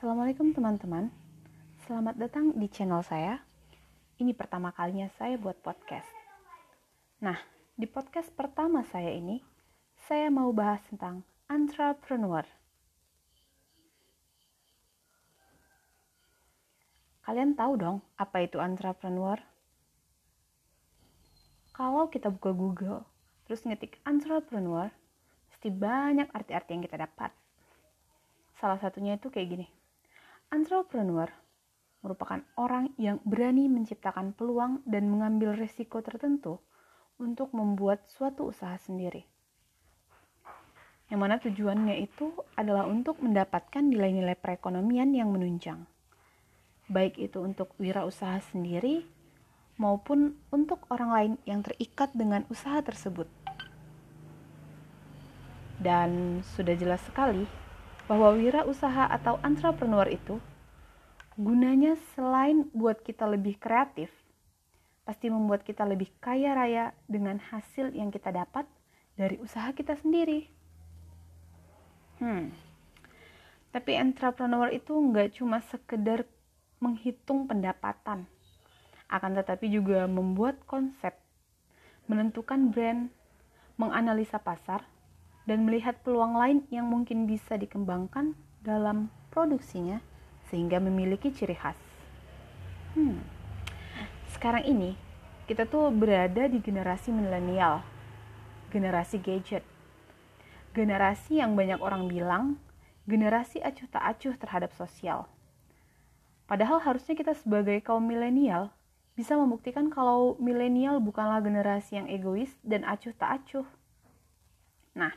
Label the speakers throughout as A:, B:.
A: Assalamualaikum teman-teman. Selamat datang di channel saya. Ini pertama kalinya saya buat podcast. Nah, di podcast pertama saya ini Saya mau bahas tentang entrepreneur. Kalian tahu dong apa itu entrepreneur? Kalau kita buka Google Terus ngetik entrepreneur Pasti banyak arti-arti yang kita dapat. Salah satunya itu kayak gini. Entrepreneur merupakan orang yang berani menciptakan peluang dan mengambil resiko tertentu untuk membuat suatu usaha sendiri. Yang mana tujuannya itu adalah untuk mendapatkan nilai-nilai perekonomian yang menunjang. Baik itu untuk wirausaha sendiri maupun untuk orang lain yang terikat dengan usaha tersebut. Dan sudah jelas sekali bahwa wirausaha atau entrepreneur itu gunanya selain buat kita lebih kreatif, pasti membuat kita lebih kaya raya dengan hasil yang kita dapat dari usaha kita sendiri. Hmm. Tapi entrepreneur itu nggak cuma sekedar menghitung pendapatan, akan tetapi juga membuat konsep, menentukan brand, menganalisa pasar, dan melihat peluang lain yang mungkin bisa dikembangkan dalam produksinya sehingga memiliki ciri khas. Hmm. Sekarang ini kita tuh berada di generasi milenial, generasi gadget, generasi yang banyak orang bilang generasi acuh tak acuh terhadap sosial. Padahal harusnya kita sebagai kaum milenial bisa membuktikan kalau milenial bukanlah generasi yang egois dan acuh tak acuh. Nah,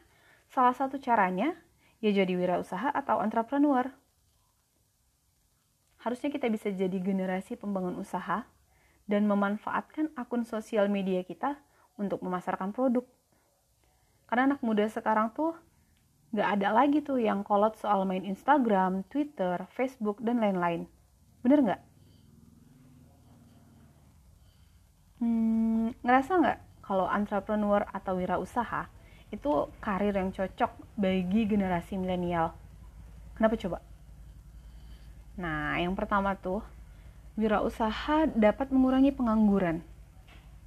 A: Salah satu caranya ya jadi wirausaha atau entrepreneur. Harusnya kita bisa jadi generasi pembangun usaha dan memanfaatkan akun sosial media kita untuk memasarkan produk. Karena anak muda sekarang tuh gak ada lagi tuh yang kolot soal main Instagram, Twitter, Facebook, dan lain-lain. Bener nggak? Hmm, ngerasa nggak kalau entrepreneur atau wirausaha itu karir yang cocok bagi generasi milenial. Kenapa coba? Nah, yang pertama tuh, wirausaha dapat mengurangi pengangguran.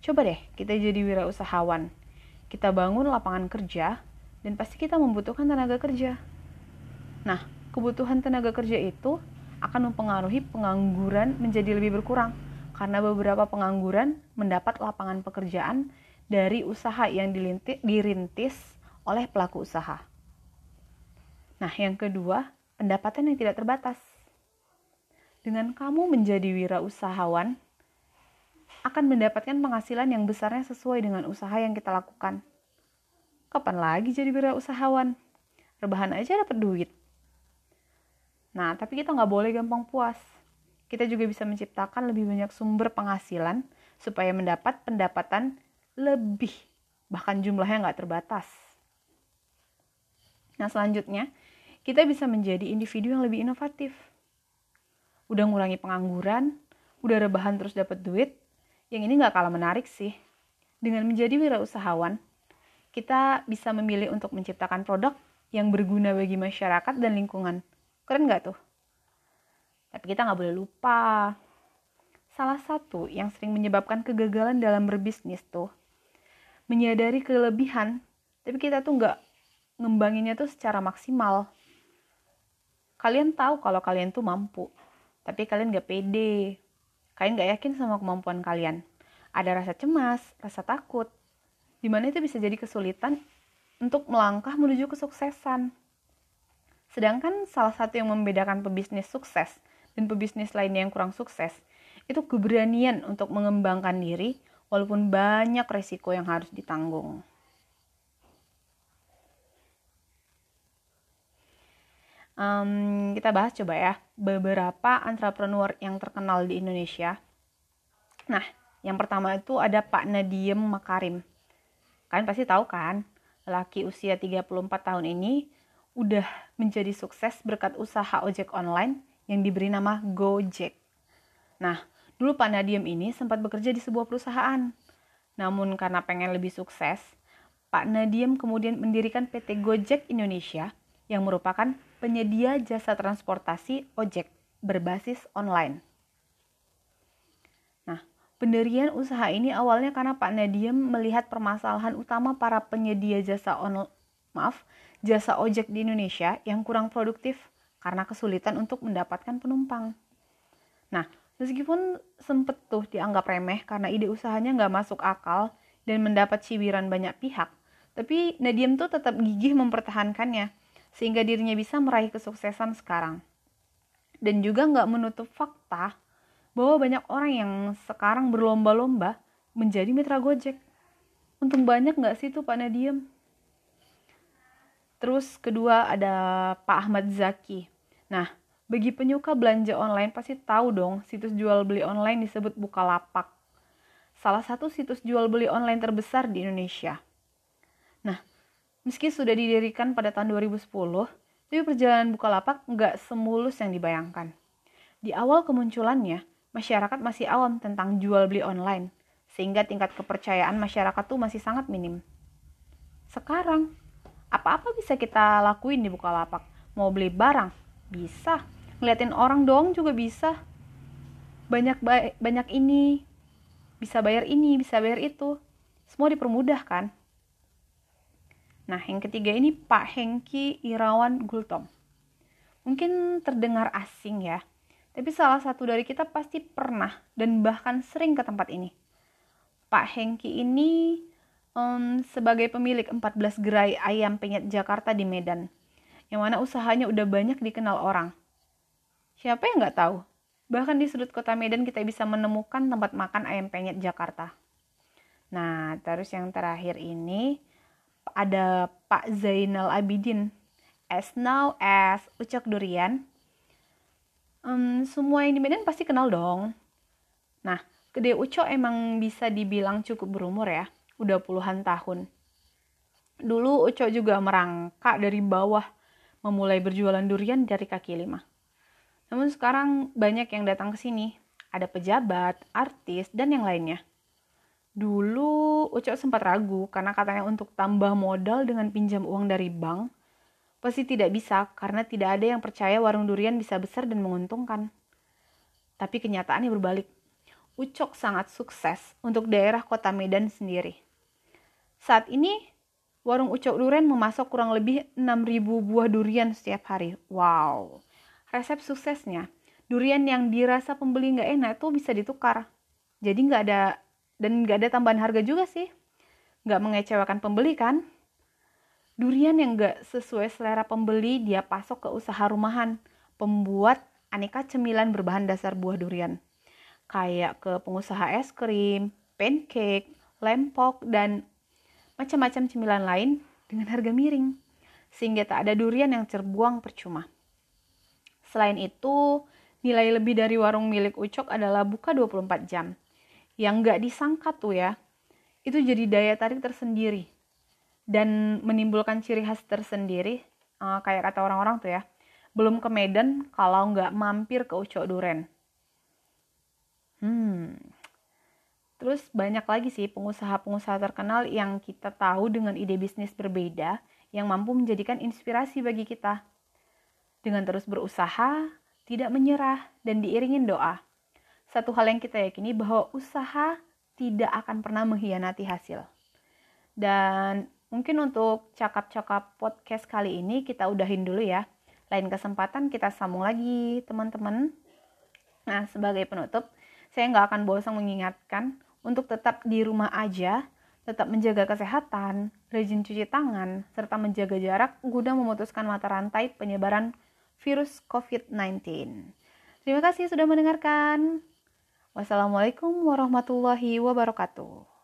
A: Coba deh kita jadi wirausahawan. Kita bangun lapangan kerja dan pasti kita membutuhkan tenaga kerja. Nah, kebutuhan tenaga kerja itu akan mempengaruhi pengangguran menjadi lebih berkurang karena beberapa pengangguran mendapat lapangan pekerjaan dari usaha yang dirintis oleh pelaku usaha. Nah, yang kedua, pendapatan yang tidak terbatas. Dengan kamu menjadi wirausahawan, akan mendapatkan penghasilan yang besarnya sesuai dengan usaha yang kita lakukan. Kapan lagi jadi wirausahawan? Rebahan aja dapat duit. Nah, tapi kita nggak boleh gampang puas. Kita juga bisa menciptakan lebih banyak sumber penghasilan supaya mendapat pendapatan lebih, bahkan jumlahnya nggak terbatas. Nah selanjutnya, kita bisa menjadi individu yang lebih inovatif. Udah ngurangi pengangguran, udah rebahan terus dapat duit, yang ini nggak kalah menarik sih. Dengan menjadi wirausahawan, kita bisa memilih untuk menciptakan produk yang berguna bagi masyarakat dan lingkungan. Keren nggak tuh? Tapi kita nggak boleh lupa, salah satu yang sering menyebabkan kegagalan dalam berbisnis tuh menyadari kelebihan tapi kita tuh nggak ngembanginnya tuh secara maksimal. Kalian tahu kalau kalian tuh mampu tapi kalian gak pede. Kalian gak yakin sama kemampuan kalian. Ada rasa cemas rasa takut. Di mana itu bisa jadi kesulitan untuk melangkah menuju kesuksesan. Sedangkan salah satu yang membedakan pebisnis sukses dan pebisnis lainnya yang kurang sukses itu keberanian untuk mengembangkan diri walaupun banyak resiko yang harus ditanggung. Um, kita bahas coba ya beberapa entrepreneur yang terkenal di Indonesia. Nah, yang pertama itu ada Pak Nadiem Makarim. Kalian pasti tahu kan, laki usia 34 tahun ini udah menjadi sukses berkat usaha ojek online yang diberi nama Gojek. Nah, Dulu Pak Nadiem ini sempat bekerja di sebuah perusahaan. Namun karena pengen lebih sukses, Pak Nadiem kemudian mendirikan PT Gojek Indonesia yang merupakan penyedia jasa transportasi ojek berbasis online. Nah, pendirian usaha ini awalnya karena Pak Nadiem melihat permasalahan utama para penyedia jasa on maaf, jasa ojek di Indonesia yang kurang produktif karena kesulitan untuk mendapatkan penumpang. Nah, meskipun sempet tuh dianggap remeh karena ide usahanya nggak masuk akal dan mendapat cibiran banyak pihak, tapi Nadiem tuh tetap gigih mempertahankannya sehingga dirinya bisa meraih kesuksesan sekarang. Dan juga nggak menutup fakta bahwa banyak orang yang sekarang berlomba-lomba menjadi mitra Gojek. Untung banyak nggak sih tuh Pak Nadiem? Terus kedua ada Pak Ahmad Zaki. Nah, bagi penyuka belanja online pasti tahu dong situs jual beli online disebut Bukalapak. Salah satu situs jual beli online terbesar di Indonesia. Nah, meski sudah didirikan pada tahun 2010, tapi perjalanan Bukalapak nggak semulus yang dibayangkan. Di awal kemunculannya, masyarakat masih awam tentang jual beli online, sehingga tingkat kepercayaan masyarakat tuh masih sangat minim. Sekarang, apa-apa bisa kita lakuin di Bukalapak. Mau beli barang, bisa. Ngeliatin orang doang juga bisa. Banyak banyak ini, bisa bayar ini, bisa bayar itu. Semua dipermudah kan? Nah, yang ketiga ini Pak Hengki Irawan Gultom. Mungkin terdengar asing ya, tapi salah satu dari kita pasti pernah dan bahkan sering ke tempat ini. Pak Hengki ini um, sebagai pemilik 14 gerai ayam penyet Jakarta di Medan, yang mana usahanya udah banyak dikenal orang. Siapa yang nggak tahu? Bahkan di sudut kota Medan kita bisa menemukan tempat makan ayam penyet Jakarta. Nah, terus yang terakhir ini ada Pak Zainal Abidin, as now as Ucok Durian, um, semua yang di Medan pasti kenal dong. Nah, Gede Uco emang bisa dibilang cukup berumur ya, udah puluhan tahun. Dulu Uco juga merangkak dari bawah, memulai berjualan durian dari kaki lima. Namun sekarang banyak yang datang ke sini, ada pejabat, artis, dan yang lainnya. Dulu Uco sempat ragu karena katanya untuk tambah modal dengan pinjam uang dari bank, Pasti tidak bisa karena tidak ada yang percaya warung durian bisa besar dan menguntungkan. Tapi kenyataannya berbalik. Ucok sangat sukses untuk daerah kota Medan sendiri. Saat ini, warung Ucok Durian memasok kurang lebih 6.000 buah durian setiap hari. Wow, resep suksesnya, durian yang dirasa pembeli nggak enak itu bisa ditukar. Jadi nggak ada, dan nggak ada tambahan harga juga sih. Nggak mengecewakan pembeli kan? Durian yang gak sesuai selera pembeli dia pasok ke usaha rumahan, pembuat aneka cemilan berbahan dasar buah durian. Kayak ke pengusaha es krim, pancake, lempok, dan macam-macam cemilan lain dengan harga miring. Sehingga tak ada durian yang terbuang percuma. Selain itu, nilai lebih dari warung milik Ucok adalah buka 24 jam. Yang gak disangka tuh ya, itu jadi daya tarik tersendiri dan menimbulkan ciri khas tersendiri uh, kayak kata orang-orang tuh ya belum ke Medan kalau nggak mampir ke Ucok Duren. Hmm. Terus banyak lagi sih pengusaha-pengusaha terkenal yang kita tahu dengan ide bisnis berbeda yang mampu menjadikan inspirasi bagi kita dengan terus berusaha tidak menyerah dan diiringin doa satu hal yang kita yakini bahwa usaha tidak akan pernah mengkhianati hasil dan Mungkin untuk cakap-cakap podcast kali ini kita udahin dulu ya. Lain kesempatan kita sambung lagi teman-teman. Nah sebagai penutup, saya nggak akan bosan mengingatkan untuk tetap di rumah aja, tetap menjaga kesehatan, rajin cuci tangan, serta menjaga jarak guna memutuskan mata rantai penyebaran virus COVID-19. Terima kasih sudah mendengarkan. Wassalamualaikum warahmatullahi wabarakatuh.